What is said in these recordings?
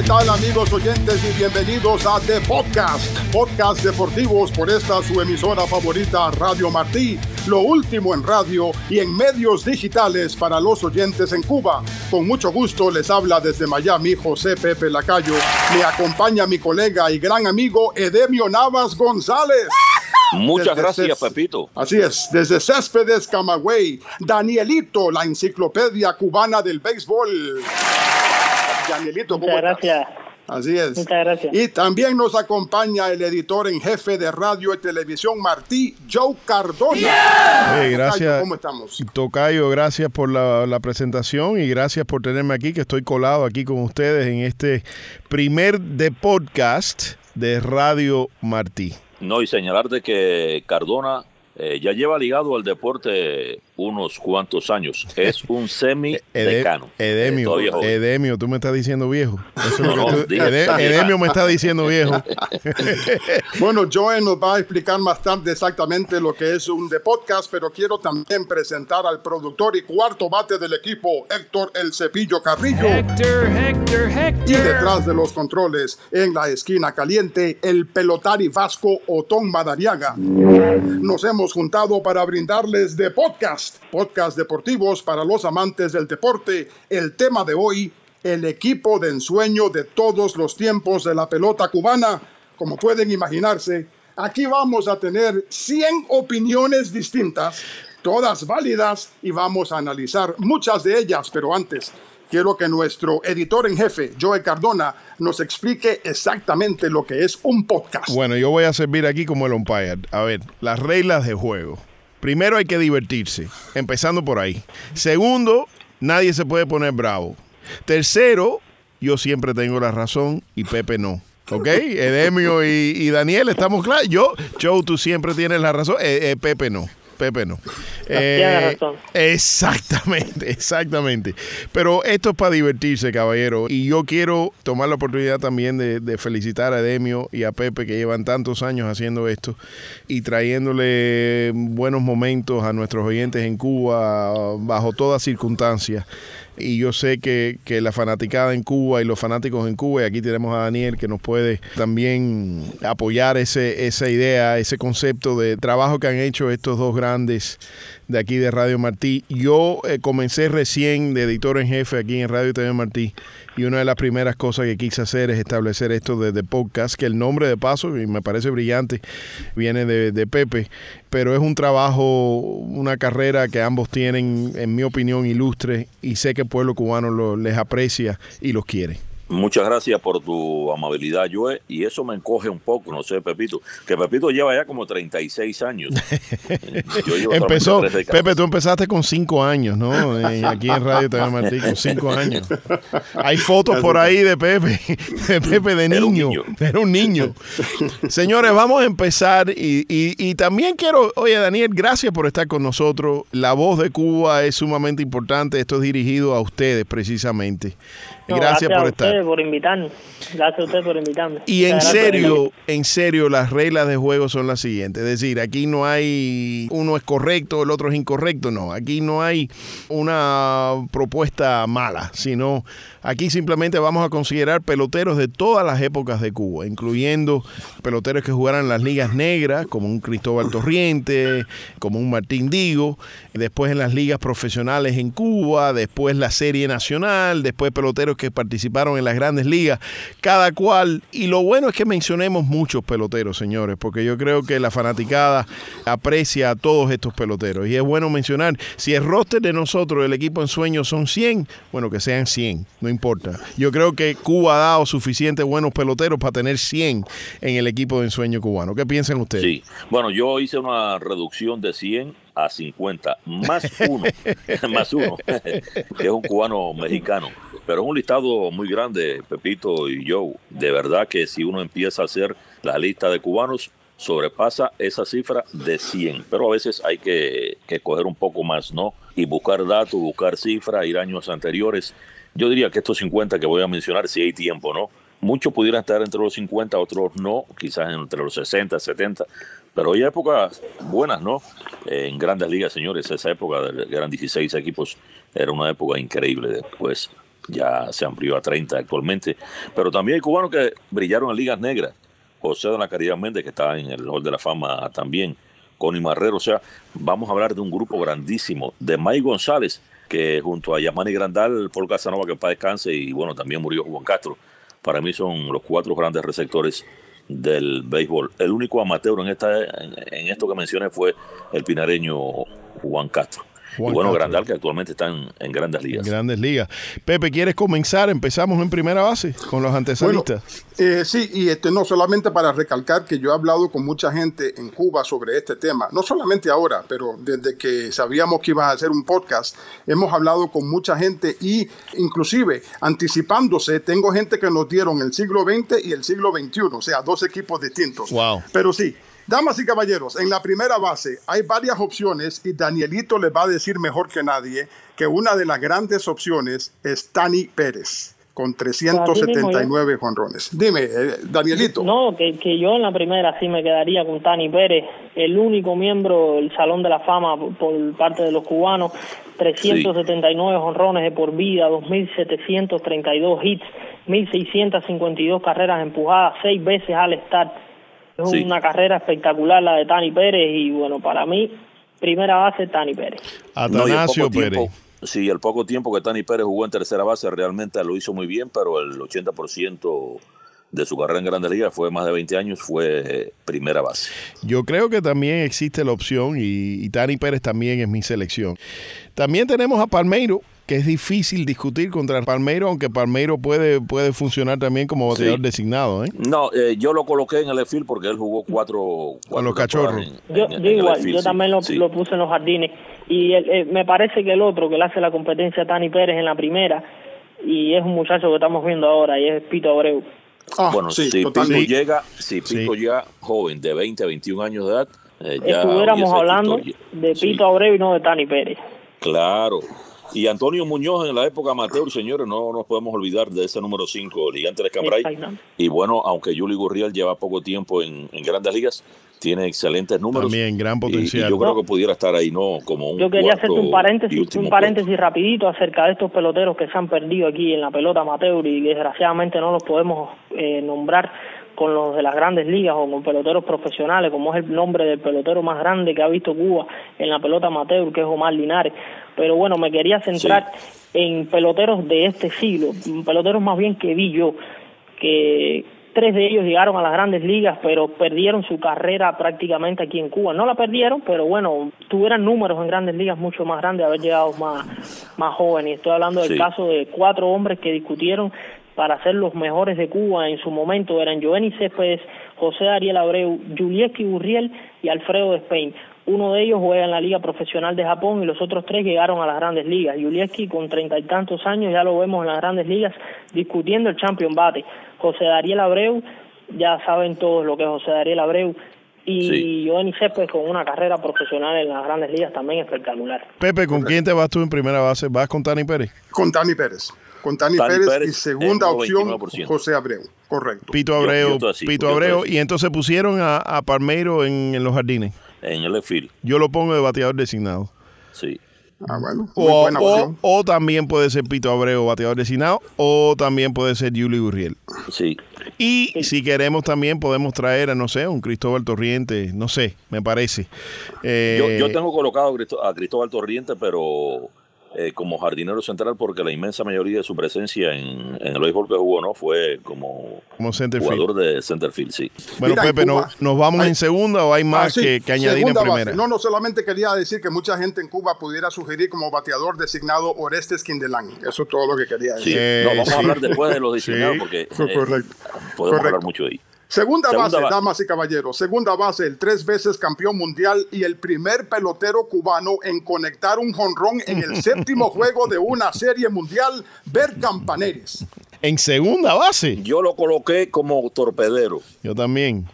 ¿Qué tal amigos oyentes y bienvenidos a The Podcast, podcast deportivos por esta su emisora favorita Radio Martí, lo último en radio y en medios digitales para los oyentes en Cuba. Con mucho gusto les habla desde Miami José Pepe Lacayo. Me acompaña mi colega y gran amigo Edemio Navas González. Muchas gracias, Pepito. Así es, desde Céspedes, Camagüey, Danielito, la enciclopedia cubana del béisbol. Danielito, Muchas gracias. Así es. Muchas gracias. Y también nos acompaña el editor en jefe de radio y televisión Martí, Joe Cardona. gracias. ¿Cómo estamos? Tocayo, gracias por la, la, presentación y gracias por tenerme aquí, que estoy colado aquí con ustedes en este primer de podcast de Radio Martí. No, y señalar de que Cardona eh, ya lleva ligado al deporte unos cuantos años. Es un semi-decano. Edemio, eh, Edemio, tú me estás diciendo viejo. Edemio me está diciendo viejo. bueno, Joe nos va a explicar más tarde exactamente lo que es un de podcast, pero quiero también presentar al productor y cuarto bate del equipo, Héctor El Cepillo Carrillo. Héctor, Héctor, Héctor. Y detrás de los controles, en la esquina caliente, el pelotari vasco Otón Madariaga. Nos hemos juntado para brindarles de podcast, podcast deportivos para los amantes del deporte. El tema de hoy, el equipo de ensueño de todos los tiempos de la pelota cubana. Como pueden imaginarse, aquí vamos a tener 100 opiniones distintas, todas válidas, y vamos a analizar muchas de ellas, pero antes quiero que nuestro editor en jefe, Joe Cardona, nos explique exactamente lo que es un podcast. Bueno, yo voy a servir aquí como el umpire. A ver, las reglas de juego. Primero hay que divertirse, empezando por ahí. Segundo, nadie se puede poner bravo. Tercero, yo siempre tengo la razón y Pepe no. ¿Ok? Edemio y, Daniel, ¿estamos claros? Yo, Joe, tú siempre tienes la razón, eh, eh, Pepe no. Pepe no. Eh, exactamente, exactamente. Pero esto es para divertirse, caballero. Y yo quiero tomar la oportunidad también de, felicitar a Demio y a Pepe que llevan tantos años haciendo esto y trayéndole buenos momentos a nuestros oyentes en Cuba bajo todas circunstancias y yo sé que, que, la fanaticada en Cuba y los fanáticos en Cuba, y aquí tenemos a Daniel que nos puede también apoyar ese, esa idea, ese concepto de trabajo que han hecho estos dos grandes de aquí de Radio Martí. Yo eh, comencé recién de editor en jefe aquí en Radio TV Martí y una de las primeras cosas que quise hacer es establecer esto de, podcast, que el nombre de paso, y me parece brillante, viene de, de Pepe, pero es un trabajo, una carrera que ambos tienen, en mi opinión, ilustre y sé que el pueblo cubano lo, les aprecia y los quiere. Muchas gracias por tu amabilidad, Joe. Y eso me encoge un poco, no sé, Pepito. Que Pepito lleva ya como 36 años. Empezó, Pepe, tú empezaste con 5 años, ¿no? Aquí en Radio TV Martí, con 5 años. Hay fotos por ahí de Pepe, de Pepe de niño. Era un niño. Señores, vamos a empezar. Y, y, y también quiero, oye, Daniel, gracias por estar con nosotros. La voz de Cuba es sumamente importante. Esto es dirigido a ustedes, precisamente gracias, por estar. por invitarnos. Gracias a usted por invitarme. Y en serio, en serio, las reglas de juego son las siguientes. Es decir, aquí no hay uno es correcto, el otro es incorrecto. No, aquí no hay una propuesta mala, sino aquí simplemente vamos a considerar peloteros de todas las épocas de Cuba, incluyendo peloteros que jugaran en las ligas negras, como un Cristóbal Torriente, como un Martín Digo, después en las ligas profesionales en Cuba, después la Serie Nacional, después peloteros que participaron en las grandes ligas, cada cual. Y lo bueno es que mencionemos muchos peloteros, señores, porque yo creo que la fanaticada aprecia a todos estos peloteros. Y es bueno mencionar, si el roster de nosotros, el equipo en sueño, son 100, bueno, que sean 100, no importa. Yo creo que Cuba ha dado suficientes buenos peloteros para tener 100 en el equipo de ensueño cubano. ¿Qué piensan ustedes? Sí, bueno, yo hice una reducción de 100 a 50, más uno, más uno, que es un cubano mexicano. Pero un listado muy grande, Pepito y yo. De verdad que si uno empieza a hacer la lista de cubanos, sobrepasa esa cifra de 100. Pero a veces hay que, que coger un poco más, ¿no? Y buscar datos, buscar cifras, ir años anteriores. Yo diría que estos 50 que voy a mencionar, si hay tiempo, ¿no? Muchos pudieran estar entre los 50, otros no, quizás entre los 60, 70, pero hay épocas buenas, ¿no? En grandes ligas, señores, esa época de eran 16 equipos, era una época increíble. Después ya se amplió a 30 actualmente. Pero también hay cubanos que brillaron en ligas negras. José de la Caridad Méndez, que está en el Hall de la Fama también, Connie Marrero. O sea, vamos a hablar de un grupo grandísimo. De May González, que junto a Yamani Grandal, Paul Casanova, que para descanse, y bueno, también murió Juan Castro. Para mí son los cuatro grandes receptores del béisbol. El único amateur en, esta, en esto que mencioné fue el pinareño Juan Castro y bueno, Grandal, que actualmente están en grandes ligas. grandes ligas. Pepe, ¿quieres comenzar? Empezamos en primera base con los antesalistas. eh, sí, y este, no solamente para recalcar que yo he hablado con mucha gente en Cuba sobre este tema, no solamente ahora, pero desde que sabíamos que ibas a hacer un podcast, hemos hablado con mucha gente y inclusive anticipándose, tengo gente que nos dieron el siglo XX y el siglo XXI, o sea, dos equipos distintos. Wow. Pero sí, Damas y caballeros, en la primera base hay varias opciones y Danielito le va a decir mejor que nadie que una de las grandes opciones es Tani Pérez con 379 jonrones. Dime, eh, Danielito. No, que, que, yo en la primera sí me quedaría con Tani Pérez, el único miembro del Salón de la Fama por parte de los cubanos, 379 jonrones de por vida, 2.732 hits, 1.652 carreras empujadas, seis veces al start es una carrera espectacular la de Tani Pérez y bueno, para mí, primera base Tani Pérez. Atanasio Pérez. sí, el poco tiempo que Tani Pérez jugó en tercera base realmente lo hizo muy bien, pero el 80% de su carrera en Grandes Ligas fue más de 20 años, fue primera base. Yo creo que también existe la opción y, y Tani Pérez también es mi selección. También tenemos a Palmeiro, que es difícil discutir contra Palmeiro, aunque Palmeiro puede, puede funcionar también como bateador designado. ¿eh? No, eh, yo lo coloqué en el field porque él jugó cuatro. a los cachorros. yo, igual, yo también lo, puse en los jardines. Y eh, me parece que el otro que le hace la competencia a Tani Pérez en la primera, y es un muchacho que estamos viendo ahora, y es Pito Abreu. Ah, bueno, si Pito llega, si Pito llega joven, de 20 a 21 años de edad, eh, ya estuviéramos hablando de Pito Abreu y no de Tani Pérez. Claro, y Antonio Muñoz en la época amateur, señores, no nos podemos olvidar de ese número 5, Ligante de Cambrai. Y bueno, aunque Juli Gurriel lleva poco tiempo en, grandes ligas, tiene excelentes números. También, gran potencial. Y, yo creo que pudiera estar ahí, ¿no? Como un Yo quería hacer un paréntesis, un paréntesis rapidito acerca de estos peloteros que se han perdido aquí en la pelota amateur y desgraciadamente no los podemos eh, nombrar con los de las grandes ligas o con peloteros profesionales, como es el nombre del pelotero más grande que ha visto Cuba en la pelota amateur, que es Omar Linares. Pero bueno, me quería centrar en peloteros de este siglo, peloteros más bien que vi yo, que tres de ellos llegaron a las grandes ligas, pero perdieron su carrera prácticamente aquí en Cuba. No la perdieron, pero bueno, tuvieran números en grandes ligas mucho más grandes, haber llegado más, más jóvenes. Estoy hablando del caso de cuatro hombres que discutieron para ser los mejores de Cuba en su momento eran Joenny Céspedes, José Ariel Abreu, Julieski Burriel y Alfredo Spain. Uno de ellos juega en la Liga Profesional de Japón y los otros tres llegaron a las grandes ligas. Julieski con treinta y tantos años ya lo vemos en las grandes ligas discutiendo el Champion Bate. José Ariel Abreu, ya saben todos lo que es José Ariel Abreu, y sí. Joenny Céspedes con una carrera profesional en las grandes ligas también espectacular. Pepe, ¿con quién te vas tú en primera base? ¿Vas con Tani Pérez? Con Tani Pérez con Tani, Pérez, y segunda opción José Abreu. Correcto. Pito Abreu, Pito Abreu. Y entonces pusieron a, a Palmeiro en, los jardines. En el field. Yo lo pongo de bateador designado. Sí. Ah, bueno. O, buena opción. O, también puede ser Pito Abreu, bateador designado, o también puede ser Yuli Gurriel. Sí. Y si queremos también podemos traer a, no sé, un Cristóbal Torriente, no sé, me parece. Eh, yo, yo tengo colocado a Cristóbal Torriente, pero eh, como jardinero central porque la inmensa mayoría de su presencia en, el béisbol que jugó no fue como, como jugador de centerfield, sí. Bueno, Pepe, ¿nos vamos en segunda o hay más ah, que, añadir en primera? No, no, solamente quería decir que mucha gente en Cuba pudiera sugerir como bateador designado Orestes Quindelán. Eso es todo lo que quería decir. Sí, no, vamos a hablar después de los designados porque eh, podemos hablar mucho de ahí. Segunda, base, damas y caballeros. Segunda base, el tres veces campeón mundial y el primer pelotero cubano en conectar un jonrón en el séptimo juego de una serie mundial, Ver Campaneres. En segunda base. Yo lo coloqué como torpedero. Yo también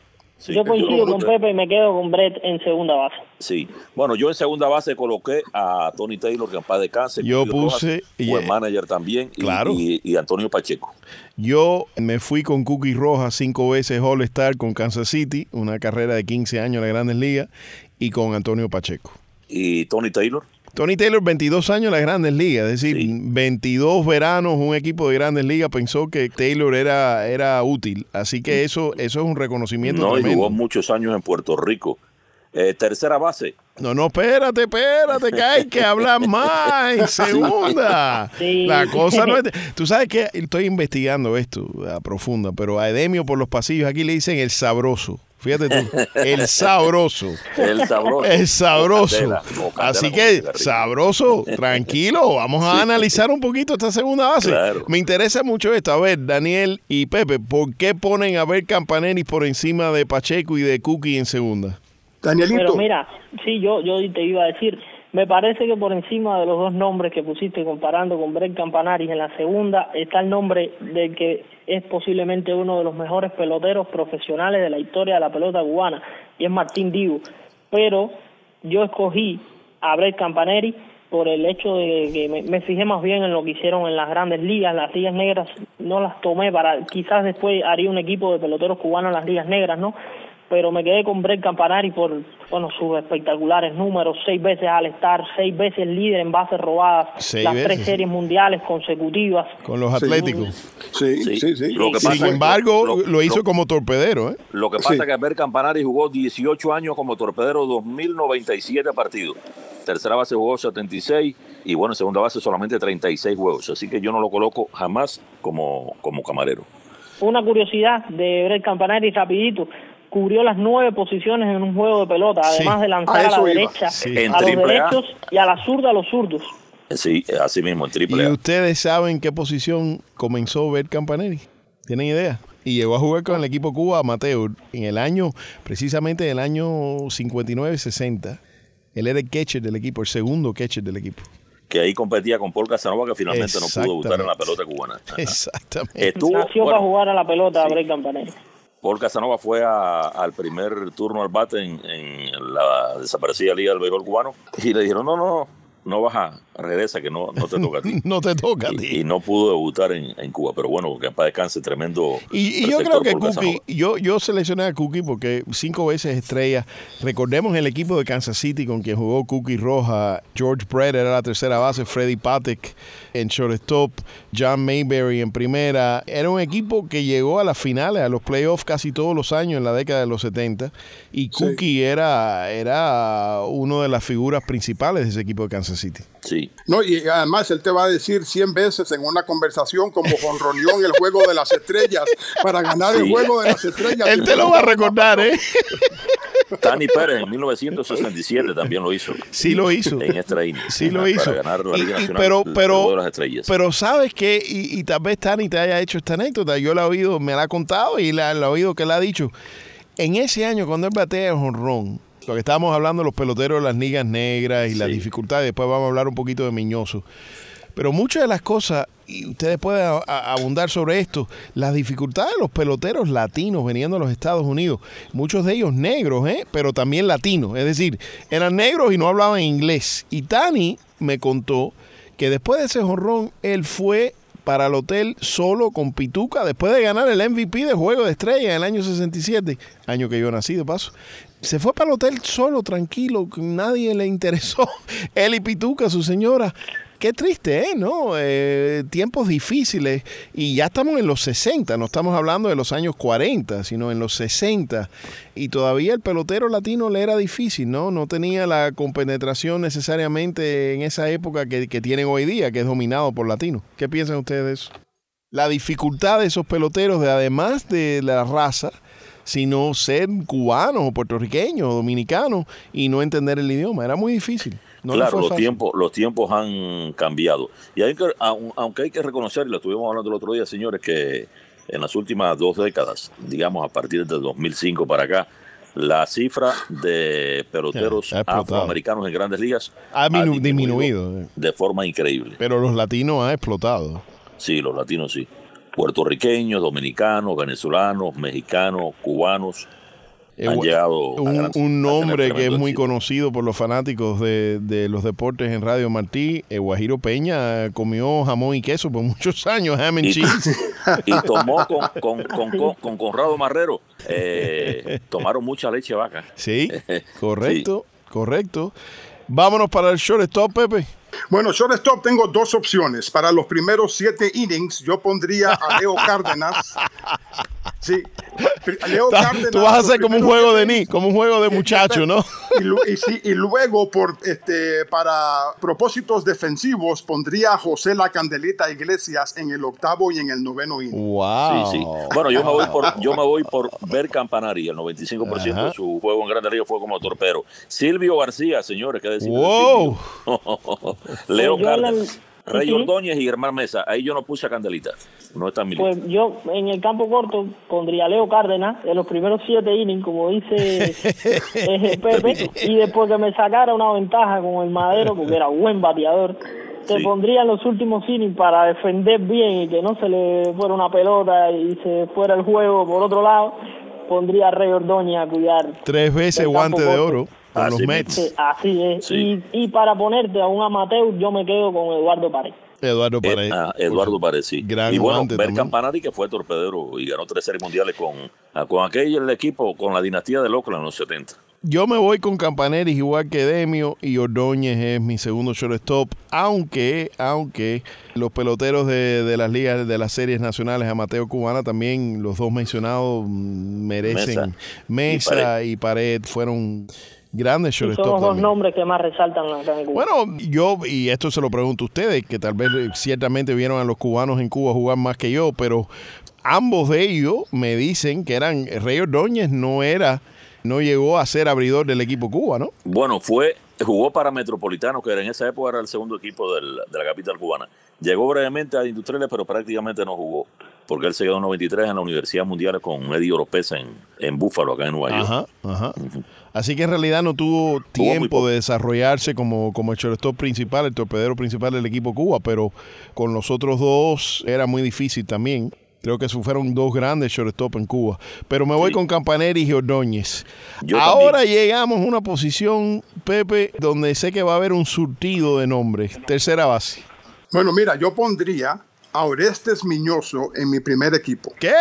yo coincido con Pepe y me quedo con Brett en segunda base. Sí, bueno, yo en segunda base coloqué a Tony Taylor, que en paz descanse. Yo puse. Fue y, manager también. Claro. Y, Antonio Pacheco. Yo me fui con Cookie Rojas cinco veces All-Star con Kansas City, una carrera de 15 años en las grandes ligas, y con Antonio Pacheco. ¿Y Tony Taylor? Tony Taylor, 22 años en las grandes ligas, es decir, 22 veranos un equipo de grandes ligas pensó que Taylor era, era útil. Así que eso, eso es un reconocimiento. No, y tremendo. jugó muchos años en Puerto Rico. Eh, tercera base. No, no, espérate, espérate, que hay que hablar más en segunda. Sí. La cosa no es... Tú sabes que estoy investigando esto a profunda, pero a Edemio por los pasillos aquí le dicen el sabroso. Fíjate tú, el sabroso. El sabroso. El sabroso. Candela, candela Así que, sabroso, tranquilo, vamos a analizar un poquito esta segunda base. Claro. Me interesa mucho esto. A ver, Daniel y Pepe, ¿por qué ponen a ver Campanelli por encima de Pacheco y de Cookie en segunda? Danielito, Pero mira, sí, yo, yo te iba a decir, me parece que por encima de los dos nombres que pusiste comparando con Brett Campanaris en la segunda está el nombre del que es posiblemente uno de los mejores peloteros profesionales de la historia de la pelota cubana y es Martín Divo. Pero yo escogí a Brett Campaneri por el hecho de que me, me fijé más bien en lo que hicieron en las grandes ligas, las ligas negras no las tomé para, quizás después haría un equipo de peloteros cubanos en las ligas negras, ¿no? Pero me quedé con Brett Campanari por bueno sus espectaculares números, seis veces al estar, seis veces líder en bases robadas, Seis las veces, tres series mundiales consecutivas. Con los. Atléticos. sí, Sí. sí, sí. Lo que Sin embargo, lo- lo, hizo lo- como torpedero, ¿eh? Lo que pasa Sí. es que Ber Campanari jugó 18 años como torpedero, 2097 partidos. Tercera base jugó 76 y bueno, en segunda base solamente 36 juegos. Así que yo no lo coloco jamás como, como camarero. Una curiosidad de Brett Campanari rapidito, cubrió las nueve posiciones en un juego de pelota, Sí. además de A lanzar a, la eso iba. derecha, Sí. En a los A. derechos y a la zurda a los zurdos. Sí, así mismo, en triple ¿Y A. ustedes saben qué posición comenzó Bert Campanelli? ¿Tienen idea? Y llegó a jugar con el equipo Cuba amateur en el año, precisamente en el año 59-60. Él era el catcher del equipo, el segundo catcher del equipo. Que ahí competía con Paul Casanova, que finalmente no pudo debutar en la pelota cubana. Exactamente. Estuvo, Nació bueno, para jugar a la pelota sí. Brett Campanari. Paul Casanova fue al primer turno al bate en, en la desaparecida Liga del Béisbol Cubano y le dijeron, no, no, no baja, regresa, que no, no te toca a ti. No te toca a y, ti. y no pudo debutar en, en Cuba, pero bueno, que paz descanse, tremendo. Y, y yo creo que Cookie, yo, yo seleccioné a Cookie porque cinco veces estrella. Recordemos el equipo de Kansas City con quien jugó Cookie Roja. George Brett era la tercera base, Freddie Patek en shortstop, John Mayberry en primera. Era un equipo que llegó a las finales, a los playoffs casi todos los años en la década de los 70. Y Cookie era, era uno de las figuras principales de ese equipo de Kansas City. Sí, No, y además él te va a decir 100 veces en una conversación como jonronió en el juego de las estrellas para ganar el juego de las estrellas. Él te lo va a recordar, ¿eh? Tani Pérez en 1967 también lo hizo. Sí lo hizo. En extra. Sí lo Para hizo. ganar la Y- Liga y- Nacional, pero, el pero, juego de las estrellas. pero sabes que, y, y tal vez Tani te haya hecho esta anécdota, yo la he oído, me la ha contado y la, la he oído que la ha dicho. En ese año, cuando él batea el jonrón, lo que estábamos hablando de los peloteros de las ligas negras y las Sí. dificultades, después vamos a hablar un poquito de Miñoso. Pero muchas de las cosas, y ustedes pueden abundar sobre esto, las dificultades de los peloteros latinos veniendo a los Estados Unidos, muchos de ellos negros, ¿eh? pero también latinos, es decir, eran negros y no hablaban inglés. Y Tani me contó que después de ese jonrón, él fue para el hotel solo con Pituca, después de ganar el MVP de Juego de Estrella en el año 67, año que yo nací de paso. Se fue para el hotel solo, tranquilo, nadie le interesó. Él y Pituca, su señora. Qué triste, ¿eh? ¿No? Eh, tiempos difíciles. Y ya estamos en los 60, no estamos hablando de los años 40, sino en los 60. Y todavía el pelotero latino le era difícil, ¿no? No tenía la compenetración necesariamente en esa época que, que tienen hoy día, que es dominado por latinos. ¿Qué piensan ustedes de eso? La dificultad de esos peloteros, de además de la raza, sino ser cubanos o puertorriqueños o dominicanos y no entender el idioma. Era muy difícil. No claro, los tiempos, los tiempos han cambiado. Y hay que, aun- aunque hay que reconocer, y lo estuvimos hablando el otro día, señores, que en las últimas dos décadas, digamos a partir del 2005 para acá, la cifra de peloteros Ha explotado. afroamericanos en grandes ligas Ha minu- disminuido, eh. de forma increíble. Pero los latinos han explotado. Sí, los latinos sí. Puertorriqueños, dominicanos, venezolanos, mexicanos, cubanos Eh, han llegado un, un nombre que es muy conocido por los fanáticos de, de los deportes en Radio Martí, eh, Guajiro Peña comió jamón y queso por muchos años, ham and Y- cheese. y tomó con, con, con, con- con Conrado Marrero, eh, tomaron mucha leche vaca. Sí, correcto, correcto. Vámonos para el shortstop, Pepe. Bueno, shortstop tengo dos opciones. Para los primeros siete innings, yo pondría a Leo Cárdenas. Sí, Leo Cárdenas. Tú vas a hacer como un juego de ni, como un juego de muchacho, ¿no? Y, sí, y, luego, por este, para propósitos defensivos, pondría a José La Candelita Iglesias en el octavo y en el noveno inning. Wow. Sí, sí. Bueno, yo me voy por, yo me voy por ver Campanari. El 95% de su juego en Grande Liga fue como torpero. Silvio García, señores, ¿qué decir? Wow. Leo Cárdenas. Rey Ordóñez y Germán Mesa. Ahí yo no puse a Candelita. No está mi Pues yo en el campo corto pondría a Leo Cárdenas en los primeros siete innings, como dice eh, Pepe, y después que me sacara una ventaja con el Madero, porque era buen bateador, te pondría en los últimos innings para defender bien y que no se le fuera una pelota y se fuera el juego por otro lado. Pondría a Rey Ordóñez a cuidar. Tres veces guante de oro los Mets. así es. Y, para ponerte a un amateur, yo me quedo con Eduardo Pared. Eduardo eh, Pared. Ah, Eduardo Pared, sí. Gran y bueno, Ver Campanari, que fue torpedero y ganó tres series mundiales con, ah, con aquel equipo, con la dinastía de Oakland en los 70. Yo me voy con Campaneri igual que Demio y Ordóñez es mi segundo shortstop, aunque, aunque los peloteros de, de, las ligas de las series nacionales amateur cubana también, los dos mencionados mm, merecen Mesa, y Pared fueron Grandes shortstop. Son los dos nombres que más resaltan acá en Cuba. Bueno, yo, y esto se lo pregunto a ustedes, que tal vez ciertamente vieron a los cubanos en Cuba jugar más que yo, pero ambos de ellos me dicen que eran, Rey Ordóñez no era, no llegó a ser abridor del equipo Cuba, ¿no? Bueno, fue, jugó para Metropolitano, que en esa época era el segundo equipo de la capital cubana. Llegó brevemente a Industriales, pero prácticamente no jugó, porque él se quedó en 93 en la Universidad Mundial con Eddie Oropesa en, en Búfalo, acá en Nueva York. Ajá, ajá. Así que en realidad no tuvo tiempo de desarrollarse como, como el shortstop principal, el torpedero principal del equipo Cuba, pero con los otros dos era muy difícil también. Creo que fueron dos grandes shortstop en Cuba. Pero me voy con Campaneri y Ordóñez. Ahora llegamos a una posición, Pepe, donde sé que va a haber un surtido de nombres. Tercera base. Bueno, mira, yo pondría a Orestes Miñoso en mi primer equipo. ¿Qué?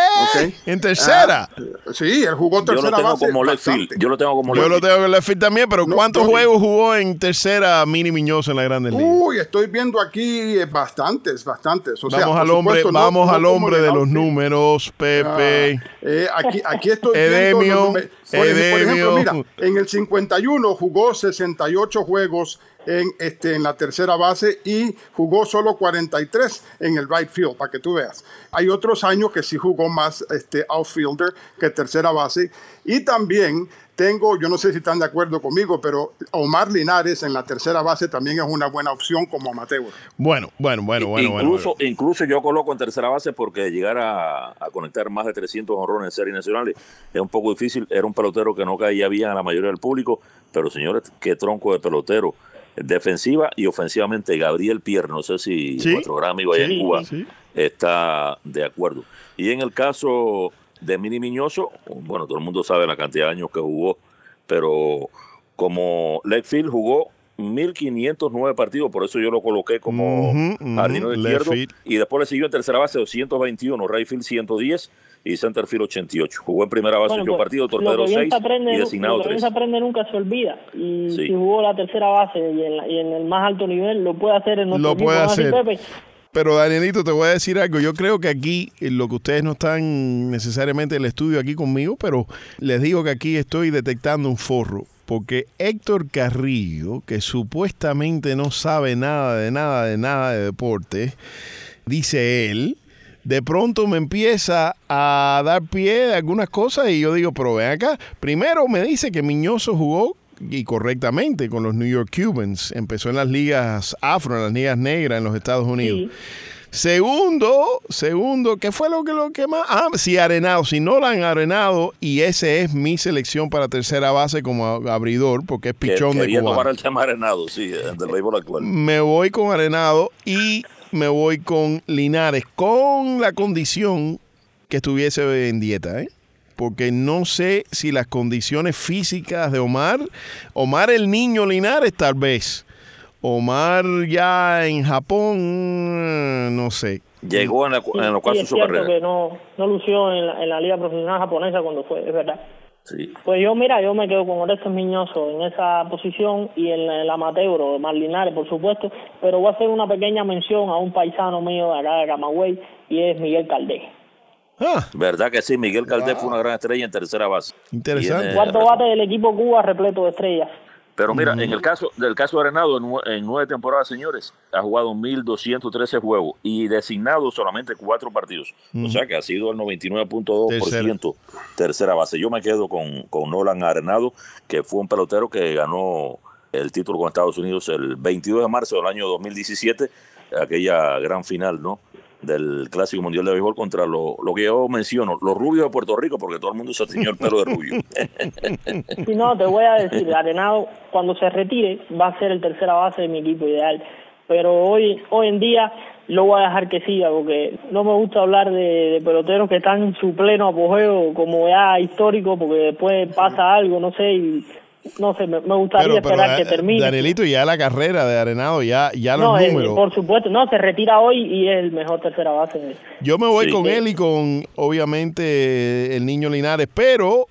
¿En tercera? Ah, sí, él jugó tercera yo lo tengo Como left Yo lo tengo como Yo lo tengo en left también, pero ¿cuántos juegos jugó en tercera Mini Miñoso en la Grande Liga? Uy, estoy viendo aquí eh, bastantes, bastantes. vamos al hombre, vamos al hombre de los números, Pepe. Ah, eh, aquí, aquí estoy Edemio, viendo... Por ejemplo, mira, en el 51 jugó 68 juegos en, este, en la tercera base y jugó solo 43 en el right field, para que tú veas. Hay otros años que sí jugó más este, outfielder que tercera base. Y también tengo, yo no sé si están de acuerdo conmigo, pero Omar Linares en la tercera base también es una buena opción como amateur. Bueno, bueno, bueno, bueno. Incluso, bueno, incluso yo coloco en tercera base porque llegar a, conectar más de 300 honrones en series nacionales es un poco difícil. Era un pelotero que no caía bien a la mayoría del público, pero señores, qué tronco de pelotero defensiva y ofensivamente Gabriel Pierre, no sé si nuestro gran amigo allá en Cuba está de acuerdo. Y en el caso de Mini Miñoso, bueno, todo el mundo sabe la cantidad de años que jugó, pero como Legfield jugó 1509 partidos, por eso yo lo coloqué como jardinero izquierdo. Y después le siguió en tercera base 221, Rayfield 110 y Centerfield 88. Jugó en primera base ocho partidos, torpedero 6 y designado 3. Lo que se aprende nunca se olvida. Y si jugó la tercera base y en, el más alto nivel, lo puede hacer en nuestro Lo puede hacer. Pero Danielito, te voy a decir algo. Yo creo que aquí, lo que ustedes no están necesariamente en el estudio aquí conmigo, pero les digo que aquí estoy detectando un forro porque Héctor Carrillo, que supuestamente no sabe nada de nada de nada de deporte, dice él, de pronto me empieza a dar pie a algunas cosas y yo digo, pero ven acá, primero me dice que Miñoso jugó y correctamente con los New York Cubans, empezó en las ligas afro, en las ligas negras en los Estados Unidos. Segundo, segundo, ¿qué fue lo que, lo que más? Ah, sí, Arenado. Si no lo han Arenado, y ese es mi selección para tercera base como abridor, porque es pichón de el tema Arenado, sí, del béisbol actual. Me voy con Arenado y me voy con Linares, con la condición que estuviese en dieta, ¿eh? porque no sé si las condiciones físicas de Omar, Omar el niño Linares tal vez, Omar ya en Japón, no sé. Llegó en, la, en los su carrera. Que no, no lució en la, en la, liga profesional japonesa cuando fue, es verdad. Pues yo, mira, yo me quedo con Orestes Miñoso en esa posición y en el amateur de Marlinares, por supuesto, pero voy a hacer una pequeña mención a un paisano mío de acá de Camagüey y es Miguel Caldés. Ah. ¿Verdad que sí? Miguel Caldés fue una gran estrella en tercera base. Interesante. Cuarto bate del equipo Cuba repleto de estrellas. Pero mira, en el caso del caso de Arenado, en, nueve temporadas, señores, ha jugado 1.213 juegos y designado solamente cuatro partidos. O sea que ha sido el 99.2% tercera base. Yo me quedo con, con Nolan Arenado, que fue un pelotero que ganó el título con Estados Unidos el 22 de marzo del año 2017, aquella gran final, ¿no? Del Clásico Mundial de Béisbol contra lo, lo, que yo menciono, los rubios de Puerto Rico, porque todo el mundo se tiñó el pelo de rubio. Si no, te voy a decir, Arenado, cuando se retire, va a ser el tercera base de mi equipo ideal. Pero hoy, hoy en día lo voy a dejar que siga, porque no me gusta hablar de, peloteros que están en su pleno apogeo, como ya histórico, porque después pasa algo, no sé, y no sé, me, gustaría esperar que eh, termine. Danielito, ya la carrera de Arenado, ya, ya los eh, números. por supuesto, no, se retira hoy y es el mejor tercera base. Yo me voy con él y con, obviamente, el niño Linares, pero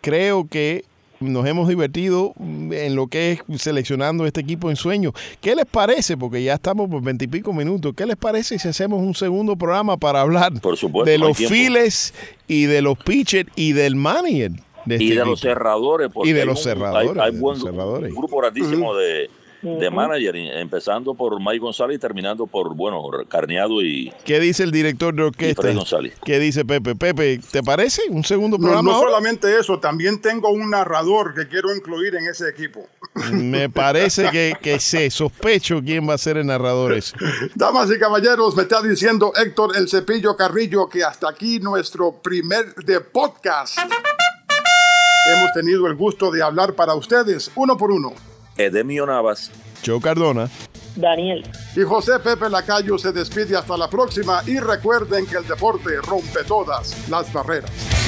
creo que nos hemos divertido en lo que es seleccionando este equipo en sueño. ¿Qué les parece? Porque ya estamos por veintipico minutos. ¿Qué les parece si hacemos un segundo programa para hablar de los files y de los pitchers y del manager? Y de los cerradores. y de los cerradores. Hay, buen grupo grandísimo de, de manager, empezando por Mike González y terminando por, bueno, Carneado y. ¿Qué dice el director de orquesta? ¿Qué dice Pepe? Pepe, ¿te parece un segundo programa? No, solamente eso, también tengo un narrador que quiero incluir en ese equipo. Me parece que, que sé, sospecho quién va a ser el narrador ese. Damas y caballeros, me está diciendo Héctor El Cepillo Carrillo que hasta aquí nuestro primer de podcast. Hemos tenido el gusto de hablar para ustedes uno por uno. Edemio Navas. Joe Cardona. Daniel. Y José Pepe Lacayo se despide hasta la próxima y recuerden que el deporte rompe todas las barreras.